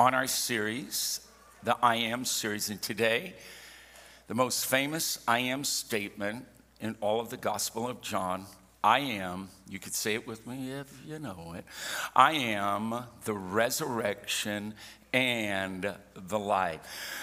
on our series, the I Am series. And today, the most famous I Am statement in all of the Gospel of John I am, you could say it with me if you know it, I am the resurrection and the life.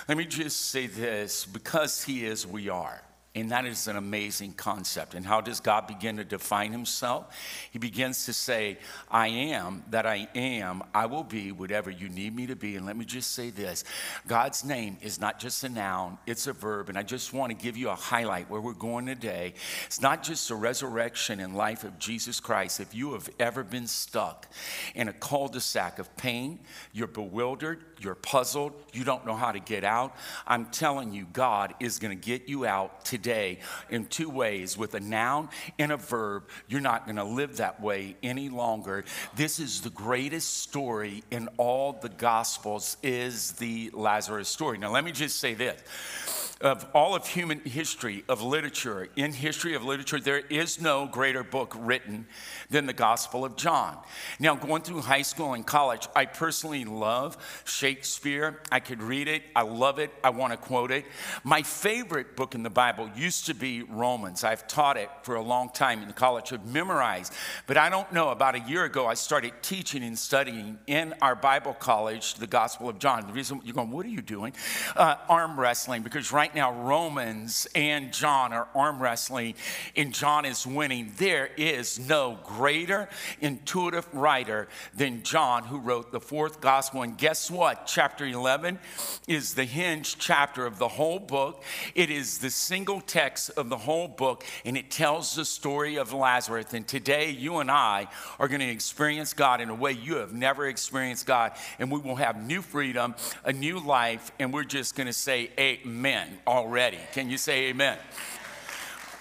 Let me just say this because He is, we are. And that is an amazing concept. And how does God begin to define himself? He begins to say, I am that I am. I will be whatever you need me to be. And let me just say this God's name is not just a noun, it's a verb. And I just want to give you a highlight where we're going today. It's not just the resurrection and life of Jesus Christ. If you have ever been stuck in a cul de sac of pain, you're bewildered, you're puzzled, you don't know how to get out, I'm telling you, God is going to get you out today today in two ways with a noun and a verb. You're not going to live that way any longer. This is the greatest story in all the Gospels is the Lazarus story. Now, let me just say this of all of human history, of literature, in history of literature, there is no greater book written than the Gospel of John. Now, going through high school and college, I personally love Shakespeare. I could read it, I love it, I want to quote it. My favorite book in the Bible used to be Romans. I've taught it for a long time in college, I've memorized. But I don't know, about a year ago, I started teaching and studying in our Bible college the Gospel of John. The reason you're going, what are you doing? Uh, arm wrestling, because right now Romans and John are arm wrestling, and John is winning. There is no greater intuitive writer than John, who wrote the fourth gospel. And guess what? Chapter 11 is the hinge chapter of the whole book. It is the single text of the whole book, and it tells the story of Lazarus. And today, you and I are going to experience God in a way you have never experienced God, and we will have new freedom, a new life, and we're just going to say amen already. Can you say amen?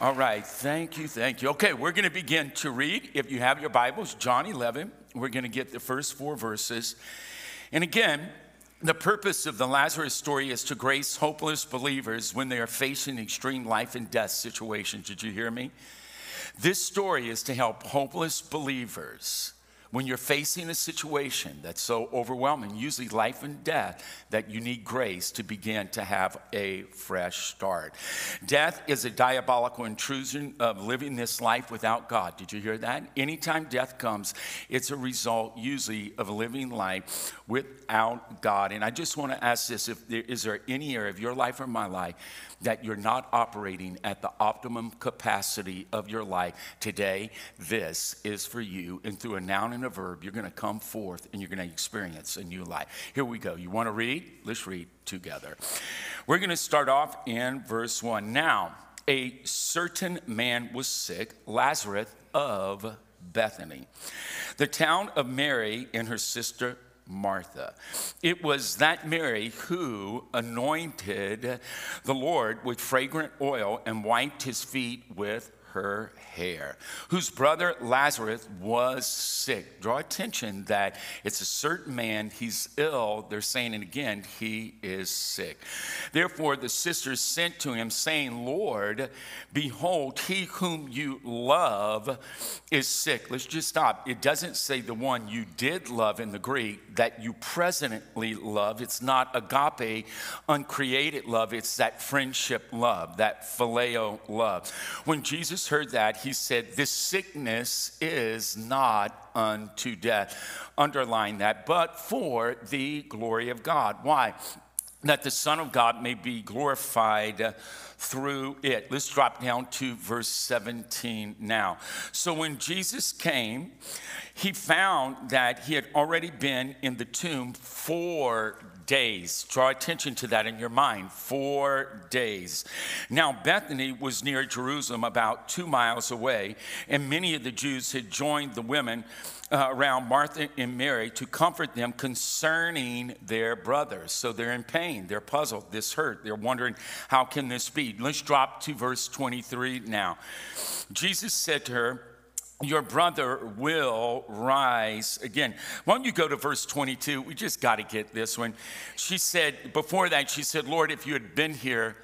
All right, thank you, thank you. Okay, we're going to begin to read. If you have your Bibles, John 11, we're going to get the first four verses. And again, the purpose of the Lazarus story is to grace hopeless believers when they are facing extreme life and death situations. Did you hear me? This story is to help hopeless believers when you're facing a situation that's so overwhelming, usually life and death, that you need grace to begin to have a fresh start. Death is a diabolical intrusion of living this life without God. Did you hear that? Anytime death comes, it's a result usually of living life without God. And I just want to ask this if there, is there any area of your life or my life that you're not operating at the optimum capacity of your life today, this is for you. And through a noun and a verb, you're going to come forth and you're going to experience a new life. Here we go. You want to read? Let's read together. We're going to start off in verse 1. Now, a certain man was sick, Lazarus of Bethany, the town of Mary and her sister Martha. It was that Mary who anointed the Lord with fragrant oil and wiped his feet with her hair, whose brother Lazarus was sick. Draw attention that it's a certain man, he's ill. They're saying it again, he is sick. Therefore, the sisters sent to him, saying, Lord, behold, he whom you love is sick. Let's just stop. It doesn't say the one you did love in the Greek that you presently love. It's not agape, uncreated love. It's that friendship love, that phileo love. When Jesus heard that, he said, This sickness is not unto death. Underline that, but for the glory of God. Why? That the Son of God may be glorified through it. Let's drop down to verse 17 now. So when Jesus came, he found that he had already been in the tomb four days. Draw attention to that in your mind. Four days. Now, Bethany was near Jerusalem, about two miles away, and many of the Jews had joined the women uh, around Martha and Mary to comfort them concerning their brothers. So they're in pain, they're puzzled, this hurt, they're wondering, how can this be? Let's drop to verse 23 now. Jesus said to her, your brother will rise again. Why don't you go to verse 22? We just got to get this one. She said, before that, she said, Lord, if you had been here,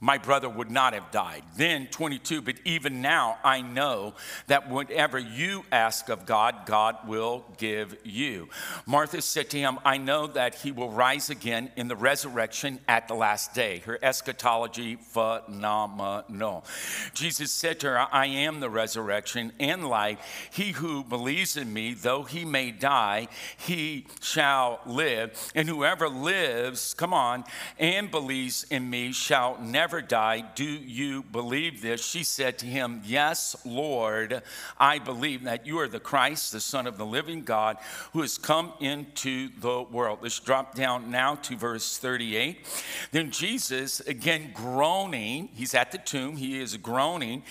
my brother would not have died. Then 22, but even now I know that whatever you ask of God, God will give you. Martha said to him, I know that he will rise again in the resurrection at the last day. Her eschatology phenomenal. Jesus said to her, I am the resurrection and life. He who believes in me, though he may die, he shall live. And whoever lives, come on, and believes in me shall never never die. Do you believe this? She said to him, Yes, Lord, I believe that you are the Christ, the Son of the living God, who has come into the world. Let's drop down now to verse 38. Then Jesus, again groaning, he's at the tomb, he is groaning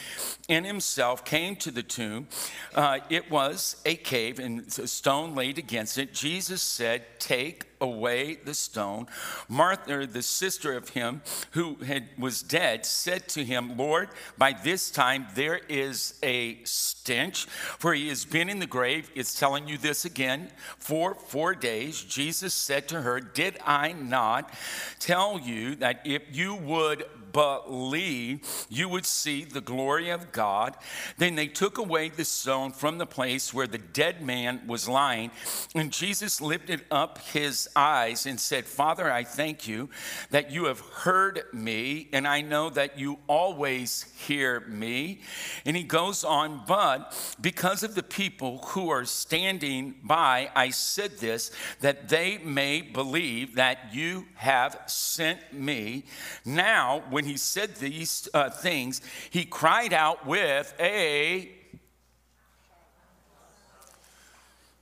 in himself, came to the tomb. Uh, it was a cave and a stone laid against it. Jesus said, Take away the stone. Martha, the sister of him who had, was dead, said to him, Lord, by this time there is a stench, for he has been in the grave. It's telling you this again for four days. Jesus said to her, Did I not tell you that if you would believe, you would see the glory of God. Then they took away the stone from the place where the dead man was lying. And Jesus lifted up his eyes and said, Father, I thank you that you have heard me, and I know that you always hear me. And he goes on, but because of the people who are standing by, I said this, that they may believe that you have sent me. Now, when he said these uh, things, he cried out with a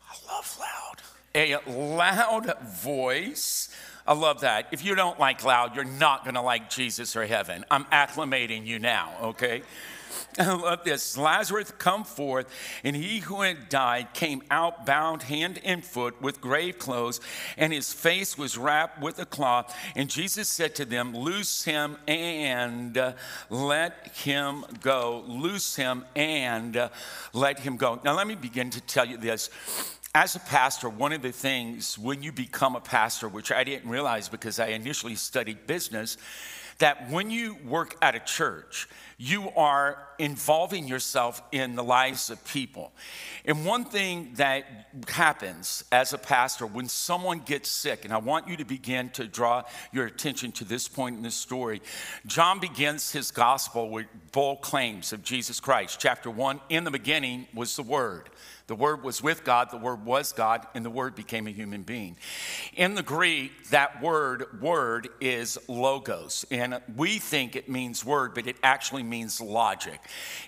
I love loud. A loud voice. I love that. If you don't like loud, you're not going to like Jesus or heaven. I'm acclimating you now, okay? I love this. Lazarus come forth, and he who had died came out bound hand and foot with grave clothes, and his face was wrapped with a cloth. And Jesus said to them, Loose him and uh, let him go. Loose him and uh, let him go. Now, let me begin to tell you this. As a pastor, one of the things when you become a pastor, which I didn't realize because I initially studied business, that when you work at a church, you are involving yourself in the lives of people. And one thing that happens as a pastor when someone gets sick, and I want you to begin to draw your attention to this point in the story. John begins his gospel with bold claims of Jesus Christ. Chapter one, in the beginning was the Word. The Word was with God, the Word was God, and the Word became a human being. In the Greek, that word, word, is logos. And we think it means word, but it actually means logic.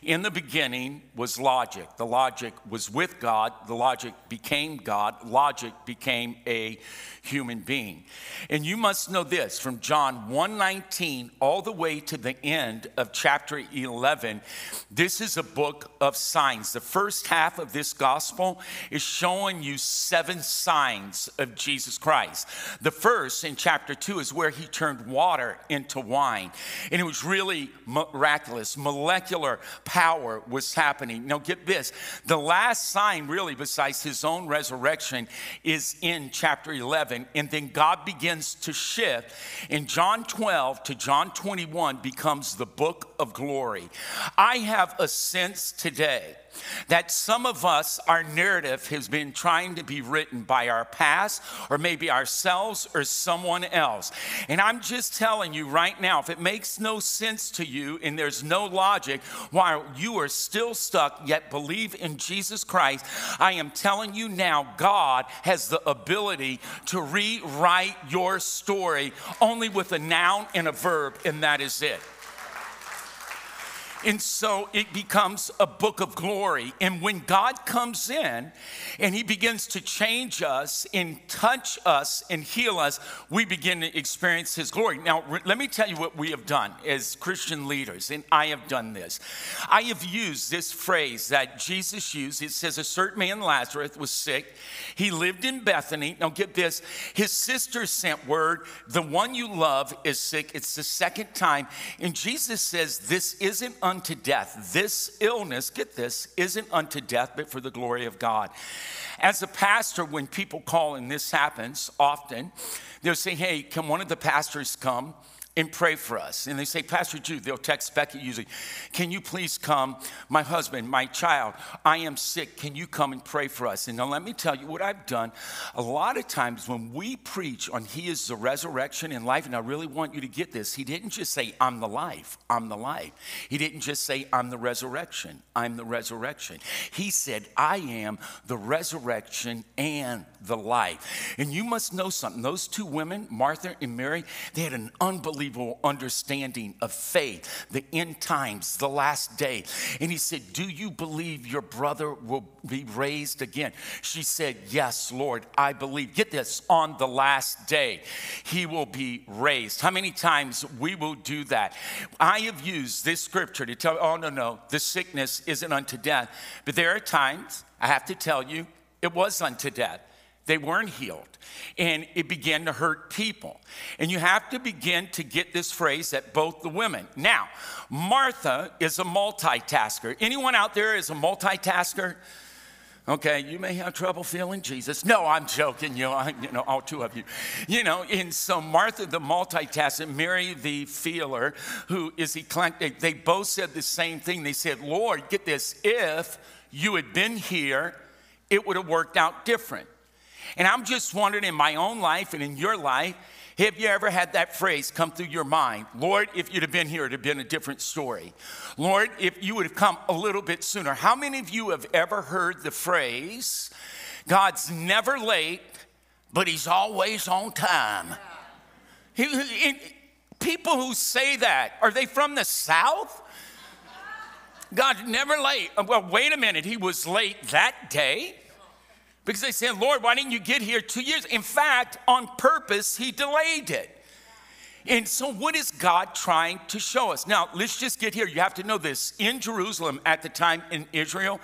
In the beginning was logic. The logic was with God, the logic became God, logic became a human being. And you must know this from John 1:19 all the way to the end of chapter 11. This is a book of signs. The first half of this gospel is showing you seven signs of Jesus Christ. The first in chapter two is where he turned water into wine. And it was really miraculous. Molecular power was happening. Now, get this the last sign, really, besides his own resurrection, is in chapter 11. And then God begins to shift. In John 12 to John 21 becomes the book of glory. I have a sense today that some of us, our narrative has been trying to be written by our past or maybe ourselves or someone else. And I'm just telling you right now, if it makes no sense to you and there's no logic while you are still stuck yet believe in Jesus Christ, I am telling you now, God has the ability to rewrite your story only with a noun and a verb, and that is it. And so it becomes a book of glory. And when God comes in and he begins to change us and touch us and heal us, we begin to experience his glory. Now, re- let me tell you what we have done as Christian leaders, and I have done this. I have used this phrase that Jesus used. It says, A certain man, Lazarus, was sick. He lived in Bethany. Now, get this his sister sent word, The one you love is sick. It's the second time. And Jesus says, This isn't unto death. This illness, get this, isn't unto death, but for the glory of God. As a pastor, when people call and this happens often, they'll say, Hey, can one of the pastors come? And pray for us. And they say, Pastor Jude, they'll text Becky usually, Can you please come? My husband, my child, I am sick. Can you come and pray for us? And now let me tell you what I've done. A lot of times when we preach on He is the resurrection and life, and I really want you to get this, He didn't just say, I'm the life, I'm the life. He didn't just say, I'm the resurrection, I'm the resurrection. He said, I am the resurrection and the life. And you must know something. Those two women, Martha and Mary, they had an unbelievable understanding of faith, the end times, the last day. And he said, Do you believe your brother will be raised again? She said, Yes, Lord, I believe. Get this, on the last day, he will be raised. How many times we will do that? I have used this scripture to tell, oh, no, no, the sickness isn't unto death. But there are times, I have to tell you, it was unto death. They weren't healed. And it began to hurt people. And you have to begin to get this phrase at both the women. Now, Martha is a multitasker. Anyone out there is a multitasker? Okay, you may have trouble feeling Jesus. No, I'm joking. You know, I, you know, all two of you. You know, and so Martha, the multitasker, Mary, the feeler, who is eclectic. They both said the same thing. They said, "Lord, get this. If you had been here, it would have worked out different." And I'm just wondering in my own life and in your life, have you ever had that phrase come through your mind? Lord, if you'd have been here, it'd have been a different story. Lord, if you would have come a little bit sooner. How many of you have ever heard the phrase, God's never late, but he's always on time? He, he, people who say that, are they from the South? God's never late. Well, wait a minute, he was late that day. Because they said, Lord, why didn't you get here two years? In fact, on purpose, he delayed it. And so, what is God trying to show us? Now, let's just get here. You have to know this. In Jerusalem at the time in Israel,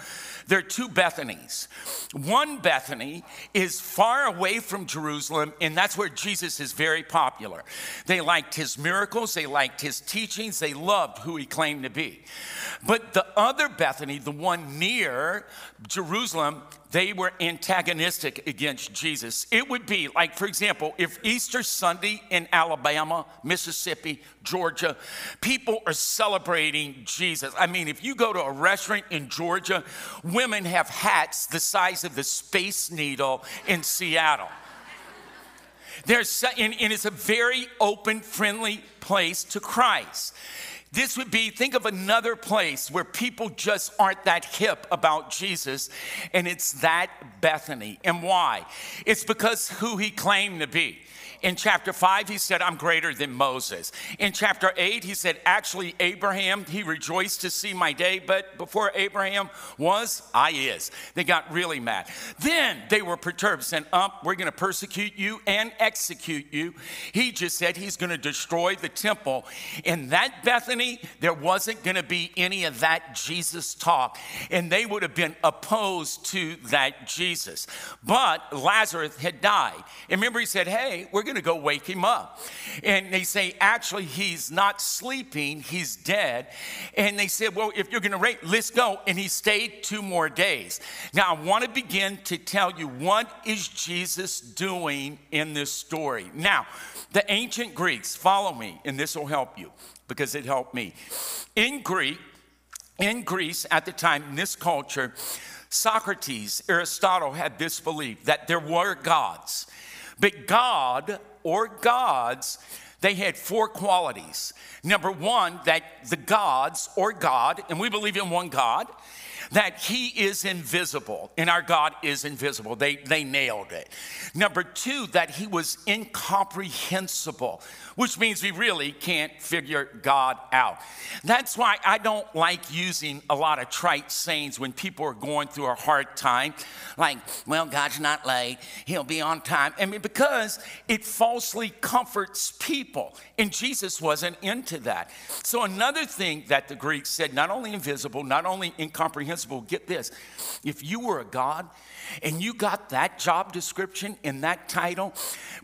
there are two Bethanies. One Bethany is far away from Jerusalem, and that's where Jesus is very popular. They liked his miracles, they liked his teachings, they loved who he claimed to be. But the other Bethany, the one near Jerusalem, they were antagonistic against Jesus. It would be like, for example, if Easter Sunday in Alabama, Mississippi, Georgia, people are celebrating Jesus. I mean, if you go to a restaurant in Georgia, women have hats the size of the Space Needle in Seattle. There's, and, and it's a very open, friendly place to Christ. This would be, think of another place where people just aren't that hip about Jesus, and it's that Bethany. And why? It's because who he claimed to be. In chapter 5, he said, I'm greater than Moses. In chapter 8, he said, Actually, Abraham, he rejoiced to see my day, but before Abraham was, I is. They got really mad. Then they were perturbed, saying, Up, we're going to persecute you and execute you. He just said he's going to destroy the temple. In that Bethany, there wasn't going to be any of that Jesus talk, and they would have been opposed to that Jesus. But Lazarus had died. And remember, he said, Hey, we're going to go wake him up. And they say, actually, he's not sleeping, he's dead. And they said, well, if you're going to wait, let's go. And he stayed two more days. Now, I want to begin to tell you what is Jesus doing in this story. Now, the ancient Greeks, follow me, and this will help you because it helped me. In Greek, in Greece at the time, in this culture, Socrates, Aristotle had this belief that there were gods but God or gods, they had four qualities. Number one, that the gods or God, and we believe in one God, that he is invisible and our God is invisible. They, they nailed it. Number two, that he was incomprehensible, which means we really can't figure God out. That's why I don't like using a lot of trite sayings when people are going through a hard time, like, well, God's not late, he'll be on time. I mean, because it falsely comforts people. And Jesus wasn't into that. So, another thing that the Greeks said, not only invisible, not only incomprehensible, get this if you were a God, and you got that job description in that title,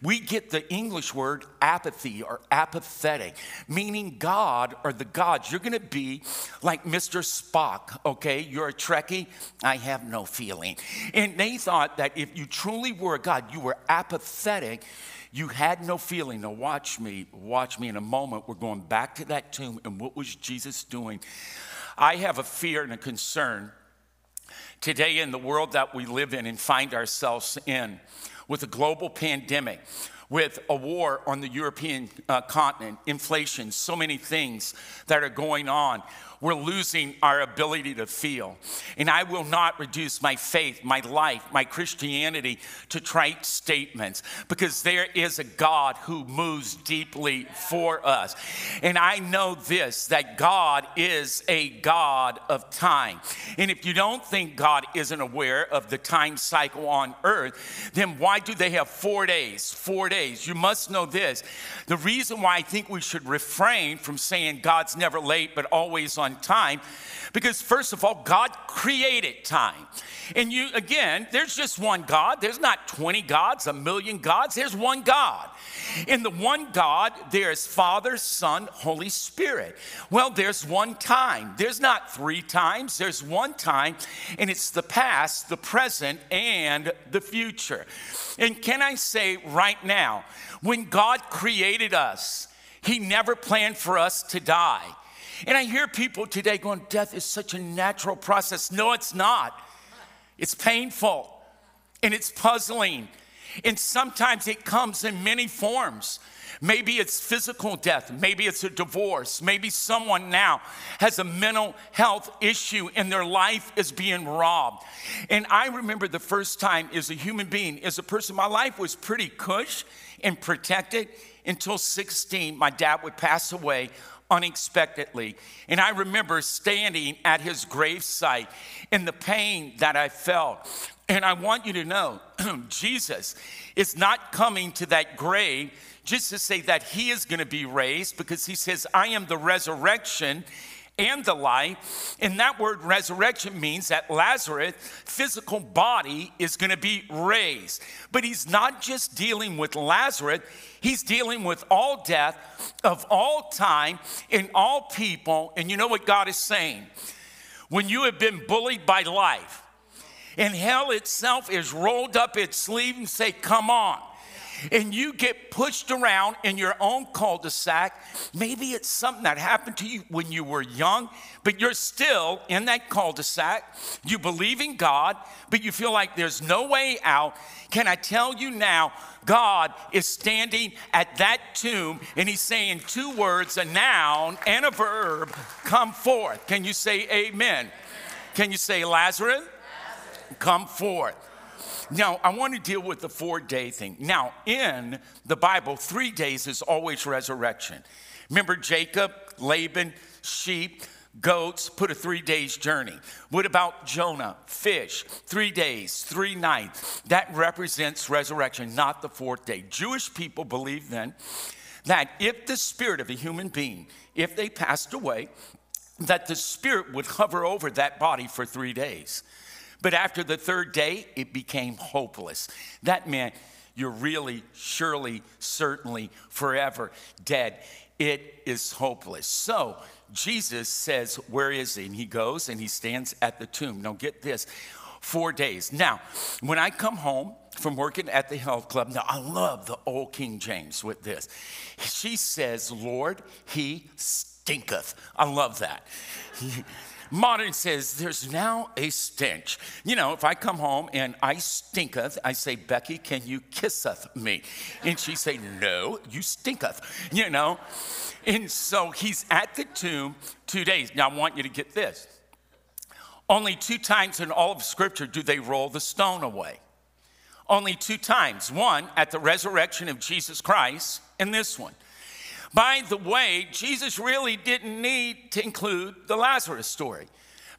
we get the English word apathy or apathetic, meaning God or the gods. You're gonna be like Mr. Spock, okay? You're a Trekkie, I have no feeling. And they thought that if you truly were a God, you were apathetic. You had no feeling. Now, watch me, watch me in a moment. We're going back to that tomb and what was Jesus doing? I have a fear and a concern today in the world that we live in and find ourselves in with a global pandemic with a war on the European uh, continent, inflation, so many things that are going on we're losing our ability to feel. And I will not reduce my faith, my life, my Christianity to trite statements because there is a God who moves deeply for us. And I know this that God is a God of time. And if you don't think God isn't aware of the time cycle on earth, then why do they have four days? Four days. You must know this. The reason why I think we should refrain from saying God's never late but always on on time because, first of all, God created time. And you, again, there's just one God. There's not 20 gods, a million gods. There's one God. In the one God, there's Father, Son, Holy Spirit. Well, there's one time. There's not three times, there's one time, and it's the past, the present, and the future. And can I say right now, when God created us, He never planned for us to die. And I hear people today going, death is such a natural process. No, it's not. It's painful and it's puzzling. And sometimes it comes in many forms. Maybe it's physical death. Maybe it's a divorce. Maybe someone now has a mental health issue and their life is being robbed. And I remember the first time as a human being, as a person, my life was pretty cush and protected until 16. My dad would pass away unexpectedly. And I remember standing at his gravesite and the pain that I felt. And I want you to know Jesus is not coming to that grave just to say that he is going to be raised because he says, I am the resurrection and the life. And that word resurrection means that Lazarus' physical body is going to be raised. But he's not just dealing with Lazarus, he's dealing with all death of all time in all people. And you know what God is saying? When you have been bullied by life, and hell itself is rolled up its sleeve and say, Come on and you get pushed around in your own cul de sac, maybe it's something that happened to you when you were young, but you're still in that cul de sac. You believe in God, but you feel like there's no way out. Can I tell you now, God is standing at that tomb and he's saying two words, a noun and a verb, come forth. Can you say amen? Can you say Lazarus? Lazarus. Come forth. Now, I want to deal with the four day thing. Now, in the Bible, three days is always resurrection. Remember Jacob, Laban, sheep, goats, put a three days journey. What about Jonah? Fish, three days, three nights. That represents resurrection, not the fourth day. Jewish people believe then that if the spirit of a human being, if they passed away, that the spirit would hover over that body for three days. But after the third day, it became hopeless. That meant you're really, surely, certainly, forever dead. It is hopeless. So Jesus says, Where is he? And he goes and he stands at the tomb. Now, get this four days. Now, when I come home from working at the health club, now I love the old King James with this. She says, Lord, he stinketh. I love that. Modern says there's now a stench. You know, if I come home and I stinketh, I say, Becky, can you kisseth me? And she say, No, you stinketh. You know, and so he's at the tomb two days. Now I want you to get this. Only two times in all of Scripture do they roll the stone away. Only two times. One at the resurrection of Jesus Christ, and this one. By the way, Jesus really didn't need to include the Lazarus story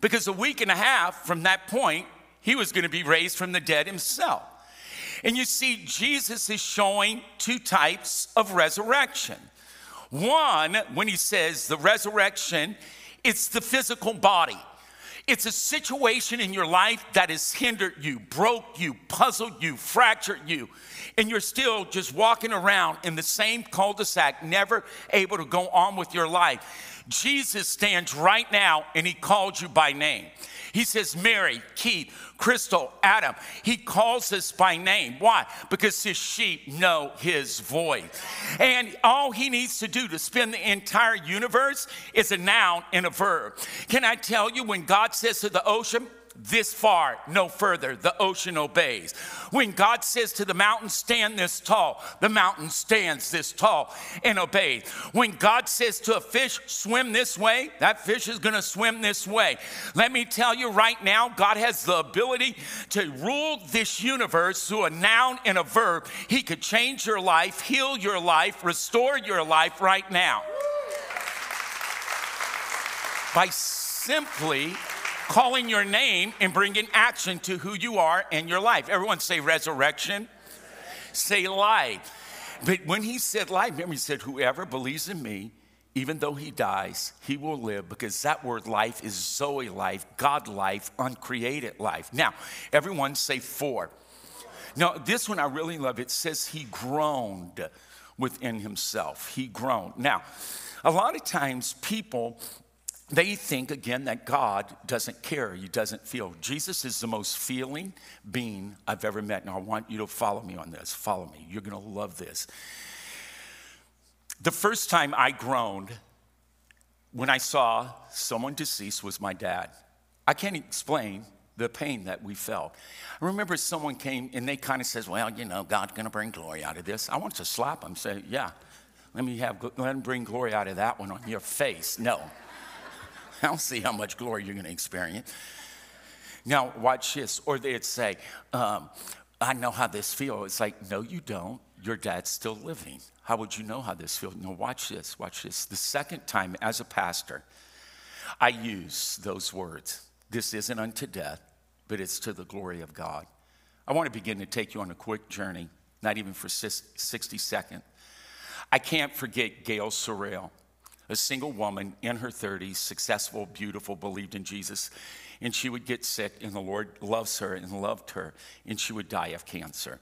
because a week and a half from that point, he was going to be raised from the dead himself. And you see, Jesus is showing two types of resurrection. One, when he says the resurrection, it's the physical body. It's a situation in your life that has hindered you, broke you, puzzled you, fractured you, and you're still just walking around in the same cul de sac, never able to go on with your life. Jesus stands right now and he calls you by name. He says, Mary, Keith, Crystal, Adam. He calls us by name. Why? Because his sheep know his voice. And all he needs to do to spin the entire universe is a noun and a verb. Can I tell you when God says to the ocean, this far, no further, the ocean obeys. When God says to the mountain, stand this tall, the mountain stands this tall and obeys. When God says to a fish, swim this way, that fish is gonna swim this way. Let me tell you right now, God has the ability to rule this universe through a noun and a verb. He could change your life, heal your life, restore your life right now. By simply calling your name and bringing action to who you are in your life. Everyone say resurrection, say life. But when he said life, remember he said, Whoever believes in me, even though he dies, he will live because that word life is Zoe life, God life, uncreated life. Now, everyone say four. Now, this one I really love. It says he groaned within himself. He groaned. Now, a lot of times people they think again that God doesn't care, He doesn't feel. Jesus is the most feeling being I've ever met. Now, I want you to follow me on this. Follow me. You're going to love this. The first time I groaned when I saw someone deceased was my dad. I can't explain the pain that we felt. I remember someone came and they kind of says, "Well, you know, God's going to bring glory out of this." I want to slap them, say, "Yeah, let me have let him bring glory out of that one on your face." No. I'll see how much glory you're going to experience. Now, watch this. Or they'd say, um, I know how this feels. It's like, no, you don't. Your dad's still living. How would you know how this feels? No, watch this. Watch this. The second time as a pastor, I use those words. This isn't unto death, but it's to the glory of God. I want to begin to take you on a quick journey, not even for 60 seconds. I can't forget Gail Sorrell a single woman in her 30s, successful, beautiful, believed in Jesus. And she would get sick, and the Lord loves her and loved her, and she would die of cancer.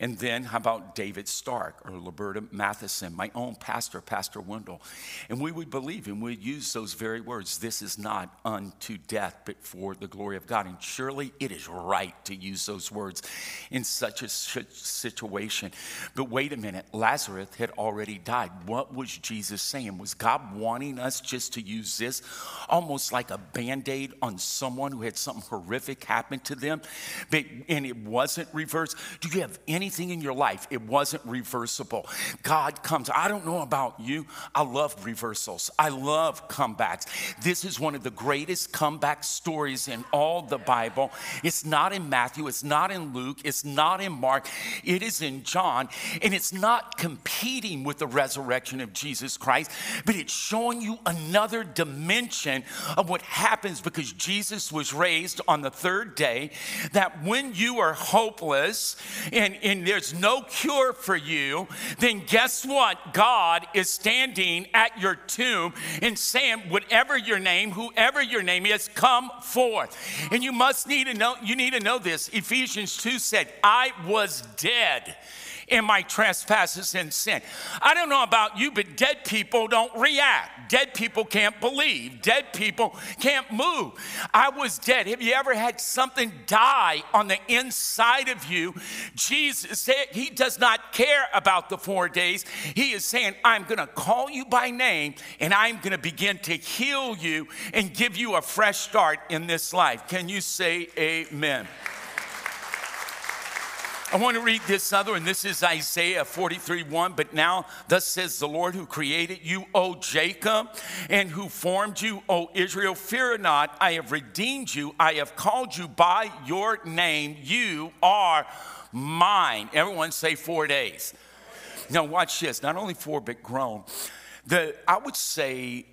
And then, how about David Stark or Liberta Matheson, my own pastor, Pastor Wendell? And we would believe and we'd use those very words this is not unto death, but for the glory of God. And surely it is right to use those words in such a situation. But wait a minute, Lazarus had already died. What was Jesus saying? Was God wanting us just to use this almost like a band aid on someone who had something horrific happen to them? But, and it wasn't reversed? Do you have anything in your life, it wasn't reversible. God comes. I don't know about you. I love reversals. I love comebacks. This is one of the greatest comeback stories in all the Bible. It's not in Matthew, it's not in Luke, it's not in Mark, it is in John, and it's not competing with the resurrection of Jesus Christ, but it's showing you another dimension of what happens because Jesus was raised on the third day. That when you are hopeless and, and there's no cure for you, then guess what? God is standing at your tomb and saying, whatever your name, whoever your name is, come forth. And you must need to know, you need to know this. Ephesians 2 said, I was dead in my trespasses and sin. I don't know about you, but dead people don't react. Dead people can't believe. Dead people can't move. I was dead. Have you ever had something die on the inside of you? Jesus said he does not care about the four days. He is saying, I'm going to call you by name and I'm going to begin to heal you and give you a fresh start in this life. Can you say amen? I want to read this other one. This is Isaiah 43 1. But now, thus says the Lord who created you, O Jacob, and who formed you, O Israel. Fear not, I have redeemed you. I have called you by your name. You are mine. Everyone say four days. Now, watch this. Not only four, but grown. The, I would say,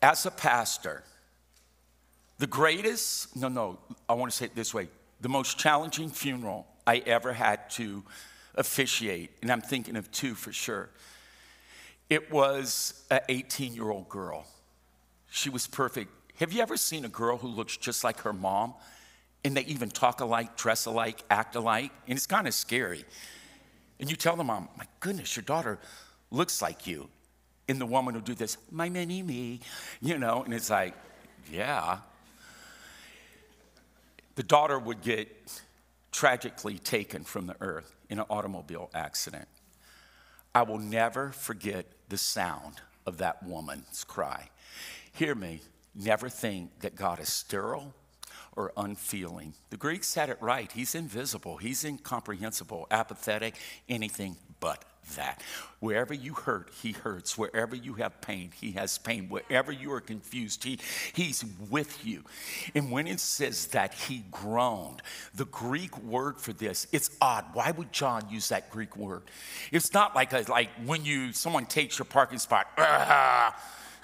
as a pastor, the greatest, no, no, I want to say it this way the most challenging funeral I ever had to officiate, and I'm thinking of two for sure. It was an 18 year old girl. She was perfect. Have you ever seen a girl who looks just like her mom? And they even talk alike, dress alike, act alike? And it's kind of scary. And you tell the mom, my goodness, your daughter looks like you. And the woman will do this, my mini me, you know, and it's like, yeah. The daughter would get tragically taken from the earth in an automobile accident. I will never forget the sound of that woman's cry. Hear me, never think that God is sterile or unfeeling. The Greeks had it right. He's invisible, he's incomprehensible, apathetic, anything but that. Wherever you hurt, he hurts. Wherever you have pain, he has pain. Wherever you are confused, he, he's with you. And when it says that he groaned, the Greek word for this, it's odd. Why would John use that Greek word? It's not like a, like when you someone takes your parking spot,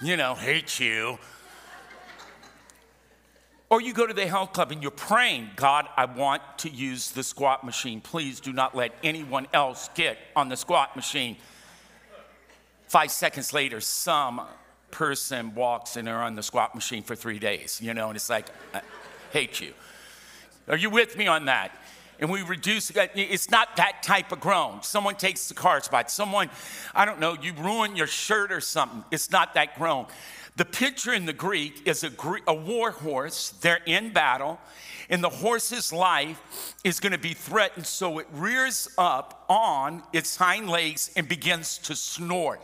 you know, hate you. Or you go to the health club and you're praying, God, I want to use the squat machine. Please do not let anyone else get on the squat machine. Five seconds later, some person walks and they're on the squat machine for three days, you know, and it's like, I hate you. Are you with me on that? And we reduce, uh, it's not that type of groan. Someone takes the car spot. Someone, I don't know, you ruin your shirt or something. It's not that groan. The picture in the Greek is a, a war horse. They're in battle, and the horse's life is going to be threatened, so it rears up on its hind legs and begins to snort,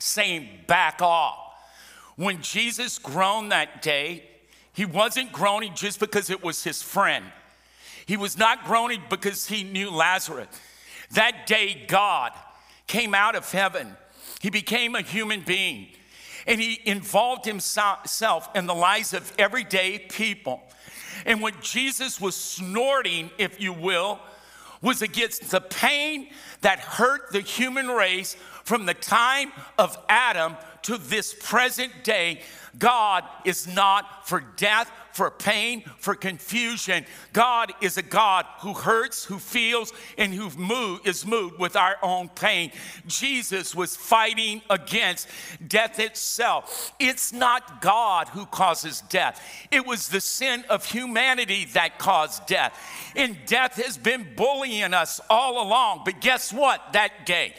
saying, Back off. When Jesus groaned that day, he wasn't groaning just because it was his friend. He was not groaning because he knew Lazarus. That day, God came out of heaven. He became a human being and he involved himself in the lives of everyday people. And what Jesus was snorting, if you will, was against the pain that hurt the human race from the time of Adam to this present day. God is not for death, for pain, for confusion. God is a God who hurts, who feels, and who move, is moved with our own pain. Jesus was fighting against death itself. It's not God who causes death, it was the sin of humanity that caused death. And death has been bullying us all along. But guess what? That day,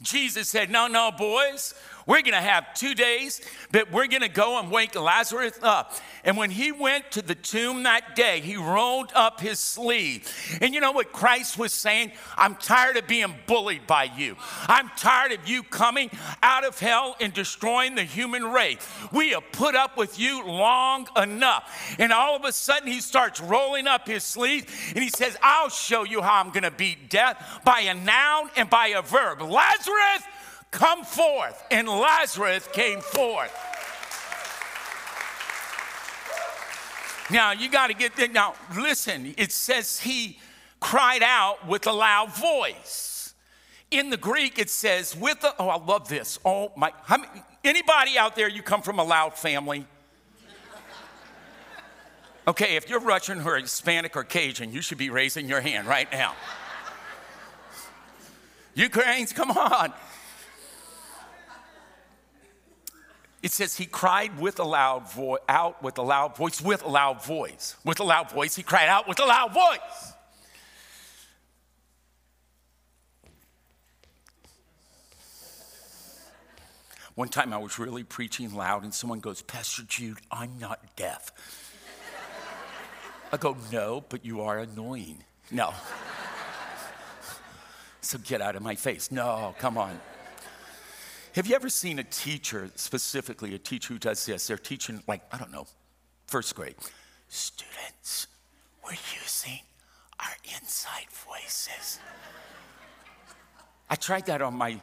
Jesus said, No, no, boys. We're going to have two days, but we're going to go and wake Lazarus up. And when he went to the tomb that day, he rolled up his sleeve. And you know what Christ was saying? I'm tired of being bullied by you. I'm tired of you coming out of hell and destroying the human race. We have put up with you long enough. And all of a sudden, he starts rolling up his sleeve and he says, I'll show you how I'm going to beat death by a noun and by a verb. Lazarus, Come forth. And Lazarus came forth. Now, you got to get there. Now, listen, it says he cried out with a loud voice. In the Greek, it says, with a, oh, I love this. Oh, my, many, anybody out there, you come from a loud family? Okay, if you're Russian or Hispanic or Cajun, you should be raising your hand right now. Ukrainians, come on. It says he cried with a loud voice, out with a loud voice, with a loud voice. With a loud voice, he cried out with a loud voice. One time I was really preaching loud, and someone goes, Pastor Jude, I'm not deaf. I go, No, but you are annoying. No. so get out of my face. No, come on. Have you ever seen a teacher, specifically a teacher who does this? They're teaching, like, I don't know, first grade. Students, we're using our inside voices. I tried that on my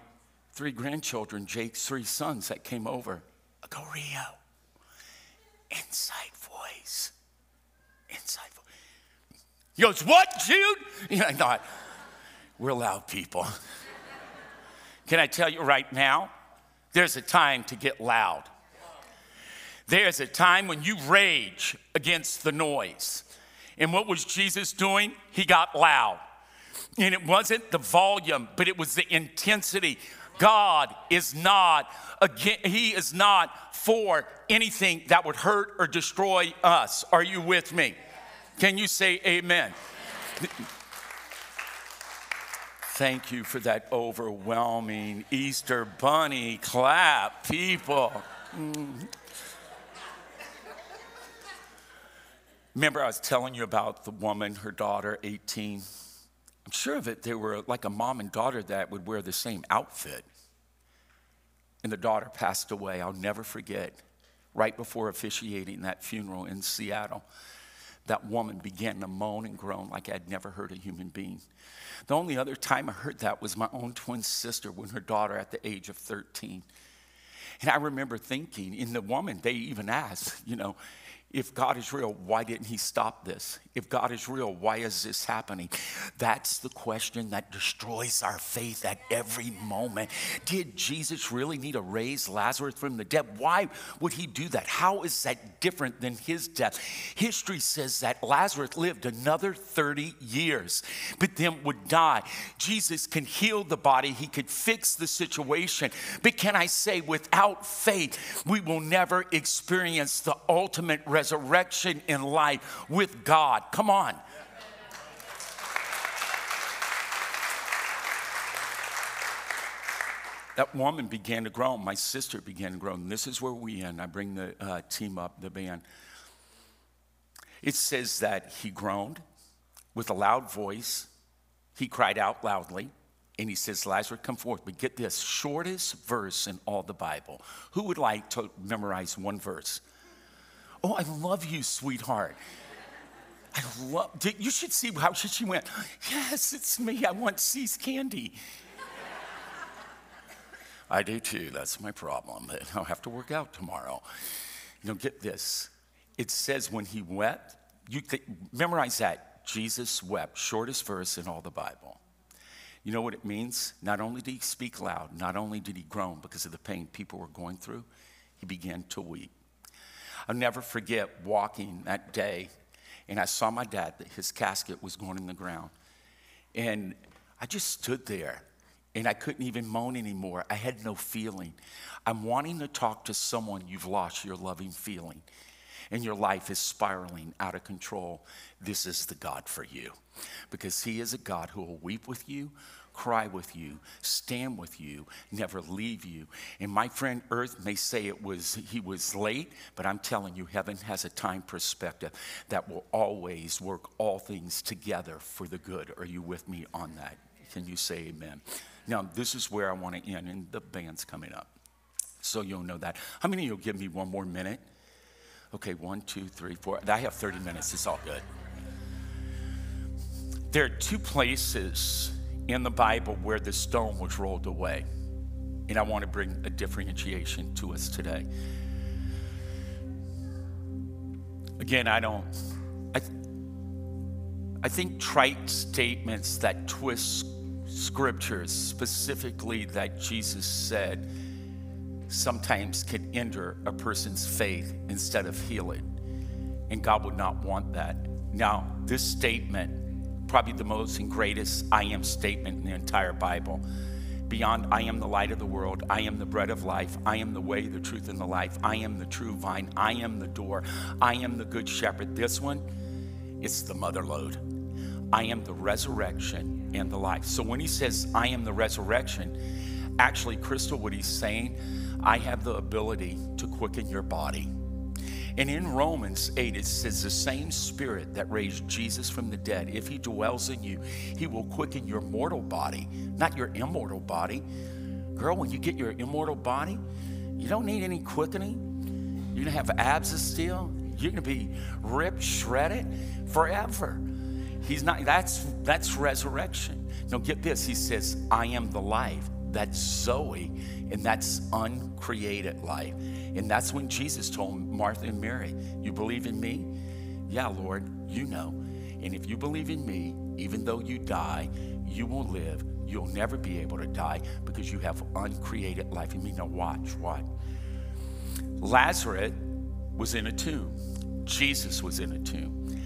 three grandchildren, Jake's three sons that came over. I go, Rio, inside voice. Inside voice. He goes, What, Jude? And I thought, We're loud people. Can I tell you right now? There's a time to get loud. There's a time when you rage against the noise. And what was Jesus doing? He got loud. And it wasn't the volume, but it was the intensity. God is not again, he is not for anything that would hurt or destroy us. Are you with me? Can you say amen? Thank you for that overwhelming Easter bunny clap, people. Mm. Remember, I was telling you about the woman, her daughter, 18. I'm sure that they were like a mom and daughter that would wear the same outfit. And the daughter passed away. I'll never forget, right before officiating that funeral in Seattle, that woman began to moan and groan like I'd never heard a human being. The only other time I heard that was my own twin sister when her daughter, at the age of 13. And I remember thinking, in the woman, they even asked, you know, if God is real, why didn't he stop this? If God is real, why is this happening? That's the question that destroys our faith at every moment. Did Jesus really need to raise Lazarus from the dead? Why would he do that? How is that different than his death? History says that Lazarus lived another 30 years, but then would die. Jesus can heal the body, he could fix the situation. But can I say, without faith, we will never experience the ultimate resurrection in life with God. Come on. That woman began to groan. My sister began to groan. This is where we end. I bring the uh, team up, the band. It says that he groaned with a loud voice. He cried out loudly. And he says, Lazarus, come forth. But get this shortest verse in all the Bible. Who would like to memorize one verse? Oh, I love you, sweetheart. I love, you should see how she went, Yes, it's me. I want See's candy. I do too. That's my problem. I'll have to work out tomorrow. You know, get this. It says when he wept, you th- memorize that. Jesus wept, shortest verse in all the Bible. You know what it means? Not only did he speak loud, not only did he groan because of the pain people were going through, he began to weep. I'll never forget walking that day, and I saw my dad, that his casket was going in the ground. And I just stood there, and I couldn't even moan anymore. I had no feeling. I'm wanting to talk to someone you've lost your loving feeling, and your life is spiraling out of control. This is the God for you, because He is a God who will weep with you, cry with you, stand with you, never leave you. And my friend Earth may say it was he was late, but I'm telling you, heaven has a time perspective that will always work all things together for the good. Are you with me on that? Can you say amen? Now, this is where I want to end, and the band's coming up. So you'll know that. How many of you will give me one more minute? Okay, one, two, three, four. I have 30 minutes. It's all good. There are two places in the Bible where the stone was rolled away. And I want to bring a differentiation to us today. Again, I don't, I, th- I think trite statements that twist scriptures, specifically that Jesus said, sometimes can injure a person's faith instead of heal it. And God would not want that. Now, this statement probably the most and greatest I am statement in the entire Bible. Beyond, I am the light of the world. I am the bread of life. I am the way, the truth, and the life. I am the true vine. I am the door. I am the good shepherd. This one, it's the mother lode. I am the resurrection and the life. So when he says, I am the resurrection, actually, Crystal, what he's saying, I have the ability to quicken your body. And in Romans 8, it says, The same spirit that raised Jesus from the dead, if he dwells in you, he will quicken your mortal body, not your immortal body. Girl, when you get your immortal body, you don't need any quickening. You're gonna have abs of steel. You're gonna be ripped, shredded forever. He's not, that's, that's resurrection. Now get this. He says, I am the life. That's Zoe, and that's uncreated life. And that's when Jesus told Martha and Mary, You believe in me? Yeah, Lord, you know. And if you believe in me, even though you die, you will live. You'll never be able to die because you have uncreated life. You mean, now watch, what? Lazarus was in a tomb. Jesus was in a tomb.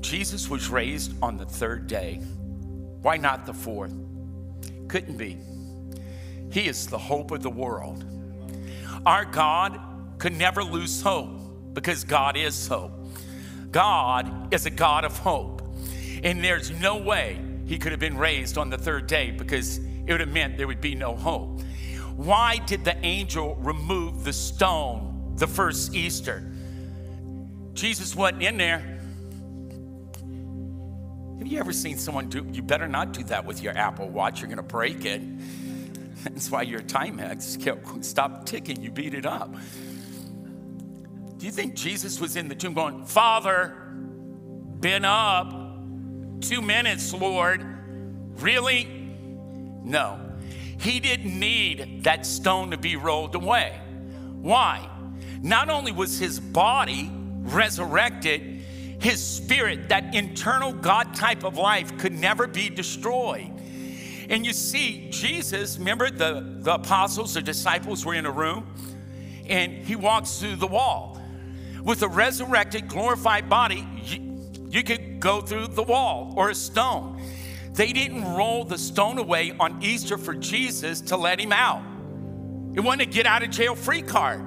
Jesus was raised on the third day. Why not the fourth? Couldn't be. He is the hope of the world. Our God could never lose hope because God is hope. God is a God of hope. And there's no way he could have been raised on the third day because it would have meant there would be no hope. Why did the angel remove the stone the first Easter? Jesus wasn't in there. Have you ever seen someone do? You better not do that with your Apple Watch. You're going to break it. That's why your Timex kept stop ticking. You beat it up. Do you think Jesus was in the tomb going, Father, been up two minutes, Lord? Really? No. He didn't need that stone to be rolled away. Why? Not only was his body resurrected, his spirit, that internal God type of life, could never be destroyed. And you see, Jesus, remember the, the apostles, the disciples were in a room, and he walks through the wall. With a resurrected, glorified body, you, you could go through the wall or a stone. They didn't roll the stone away on Easter for Jesus to let him out. It wasn't a get out of jail free card.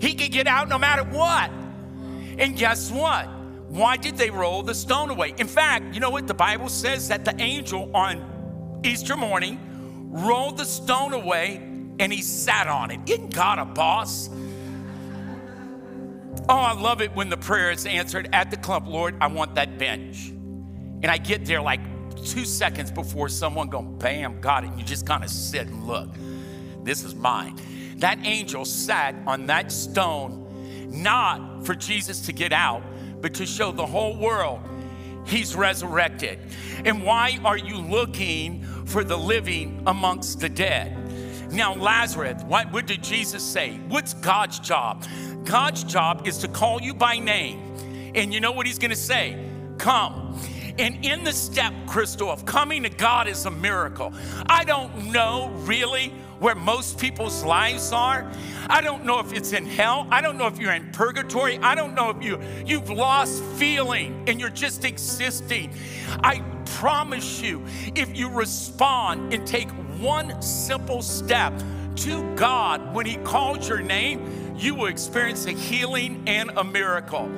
He could get out no matter what. And guess what? Why did they roll the stone away? In fact, you know what the Bible says? That the angel on Easter morning rolled the stone away and he sat on it. Isn't God a boss? Oh, I love it when the prayer is answered at the clump, Lord, I want that bench. And I get there like two seconds before someone go, bam, got it. And you just kind of sit and look. This is mine. That angel sat on that stone not for Jesus to get out, but to show the whole world he's resurrected. And why are you looking for the living amongst the dead? Now, Lazarus, what, what did Jesus say? What's God's job? God's job is to call you by name. And you know what he's gonna say? Come. And in the step, Crystal, of coming to God is a miracle. I don't know really where most people's lives are. I don't know if it's in hell. I don't know if you're in purgatory. I don't know if you you've lost feeling and you're just existing. I promise you, if you respond and take one simple step to God when he calls your name, you will experience a healing and a miracle.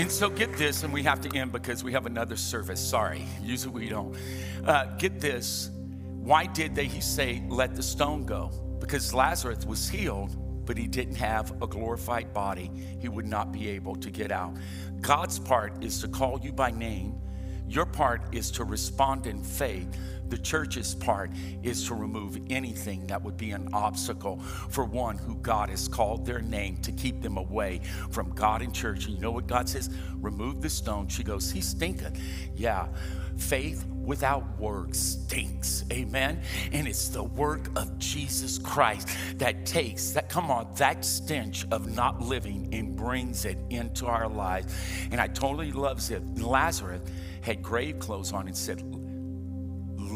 And so get this, and we have to end because we have another service. Sorry, usually we don't. Uh, get this. Why did they he say, let the stone go? Because Lazarus was healed, but he didn't have a glorified body. He would not be able to get out. God's part is to call you by name. Your part is to respond in faith the church's part is to remove anything that would be an obstacle for one who God has called their name to keep them away from God and church. And you know what God says? Remove the stone. She goes, He stinketh. Yeah, faith without works stinks. Amen. And it's the work of Jesus Christ that takes that, come on, that stench of not living and brings it into our lives. And I totally loves it. Lazarus had grave clothes on and said,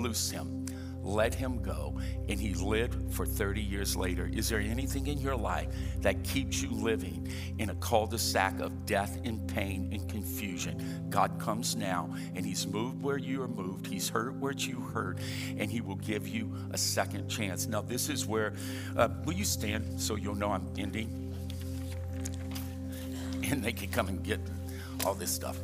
loose him, let him go, and he lived for 30 years later. Is there anything in your life that keeps you living in a cul de sac of death and pain and confusion? God comes now, and he's moved where you are moved, he's hurt where you hurt, and he will give you a second chance. Now, this is where, uh, will you stand so you'll know I'm ending? And they can come and get all this stuff.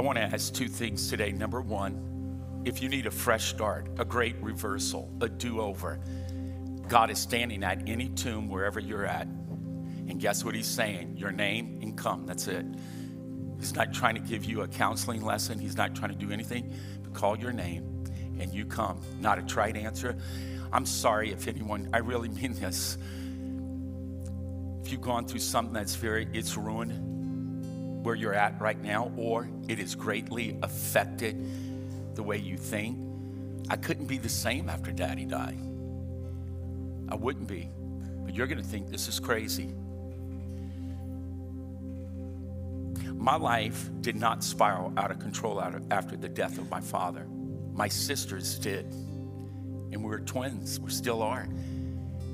I want to ask two things today. Number one, if you need a fresh start, a great reversal, a do over, God is standing at any tomb wherever you're at. And guess what He's saying? Your name and come. That's it. He's not trying to give you a counseling lesson, He's not trying to do anything but call your name and you come. Not a trite answer. I'm sorry if anyone, I really mean this. If you've gone through something that's very, it's ruined where you're at right now, or it has greatly affected the way you think, I couldn't be the same after daddy died. I wouldn't be. But you're going to think this is crazy. My life did not spiral out of control after the death of my father. My sisters did. And we were twins. We still are.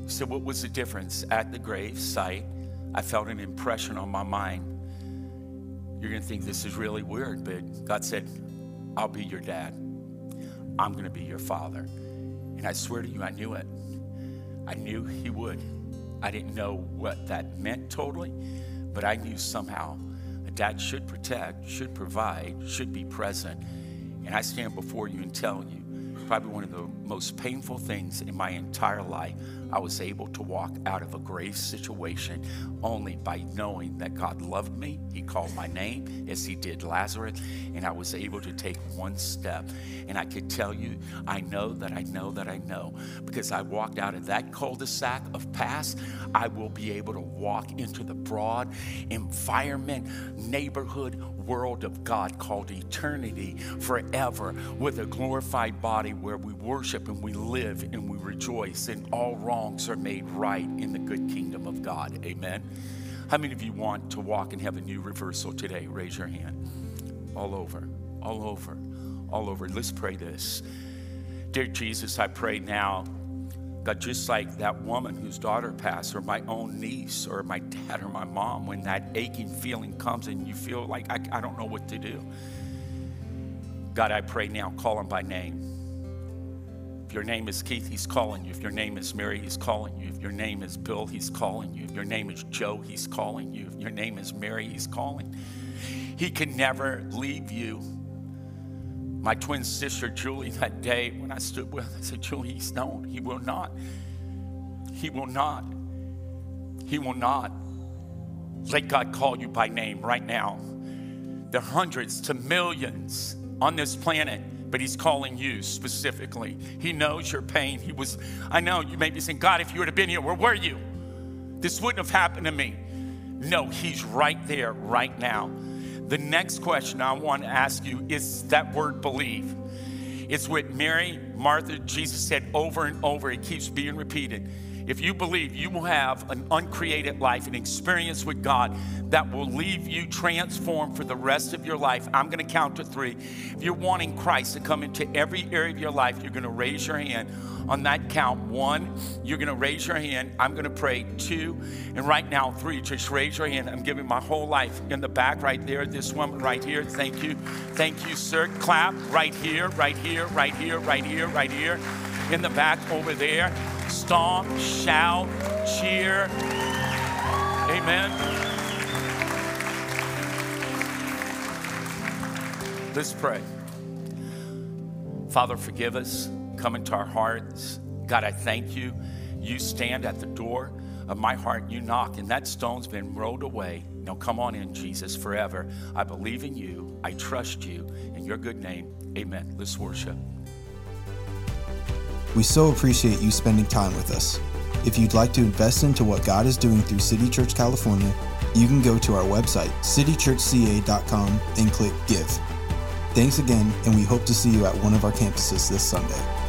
So, what was the difference? At the grave site, I felt an impression on my mind. You're going to think this is really weird, but God said, I'll be your dad. I'm going to be your father. And I swear to you, I knew it. I knew He would. I didn't know what that meant totally, but I knew somehow a dad should protect, should provide, should be present. And I stand before you and tell you, probably one of the most painful things in my entire life. I was able to walk out of a grave situation only by knowing that God loved me. He called my name as He did Lazarus, and I was able to take one step. And I could tell you, I know that I know that I know because I walked out of that cul de sac of past. I will be able to walk into the broad environment, neighborhood, world of God called eternity forever with a glorified body where we worship and we live and we rejoice and all wrongs are made right in the good kingdom of God. Amen. How many of you want to walk and have a new reversal today? Raise your hand. All over, all over, all over. Let's pray this. Dear Jesus, I pray now God, just like that woman whose daughter passed, or my own niece, or my dad, or my mom, when that aching feeling comes and you feel like, I, I don't know what to do. God, I pray now, call him by name. If your name is Keith, he's calling you. If your name is Mary, he's calling you. If your name is Bill, he's calling you. If your name is Joe, he's calling you. If your name is Mary, he's calling. He can never leave you my twin sister Julie that day when I stood with, I said, Julie, he's known. He will not. He will not. He will not. Let God call you by name right now. There are hundreds to millions on this planet, but He's calling you specifically. He knows your pain. He was, I know you may be saying, God, if you would have been here, where were you? This wouldn't have happened to me. No, He's right there, right now. The next question I want to ask you is that word believe. It's what Mary, Martha, Jesus said over and over. It keeps being repeated. If you believe, you will have an uncreated life, an experience with God that will leave you transformed for the rest of your life. I'm going to count to three. If you're wanting Christ to come into every area of your life, you're going to raise your hand on that count. One, you're going to raise your hand. I'm going to pray. Two, and right now, three, just raise your hand. I'm giving my whole life in the back right there. This woman right here. Thank you. Thank you, sir. Clap right here, right here, right here, right here, right here. In the back over there. Stomp, shout, cheer. Amen. Let's pray. Father, forgive us come into our hearts. God, I thank you. You stand at the door of my heart, you knock, and that stone's been rolled away. Now come on in, Jesus, forever. I believe in you. I trust you. In your good name, amen. Let's worship. We so appreciate you spending time with us. If you'd like to invest into what God is doing through City Church California, you can go to our website, citychurchca.com, and click Give. Thanks again, and we hope to see you at one of our campuses this Sunday.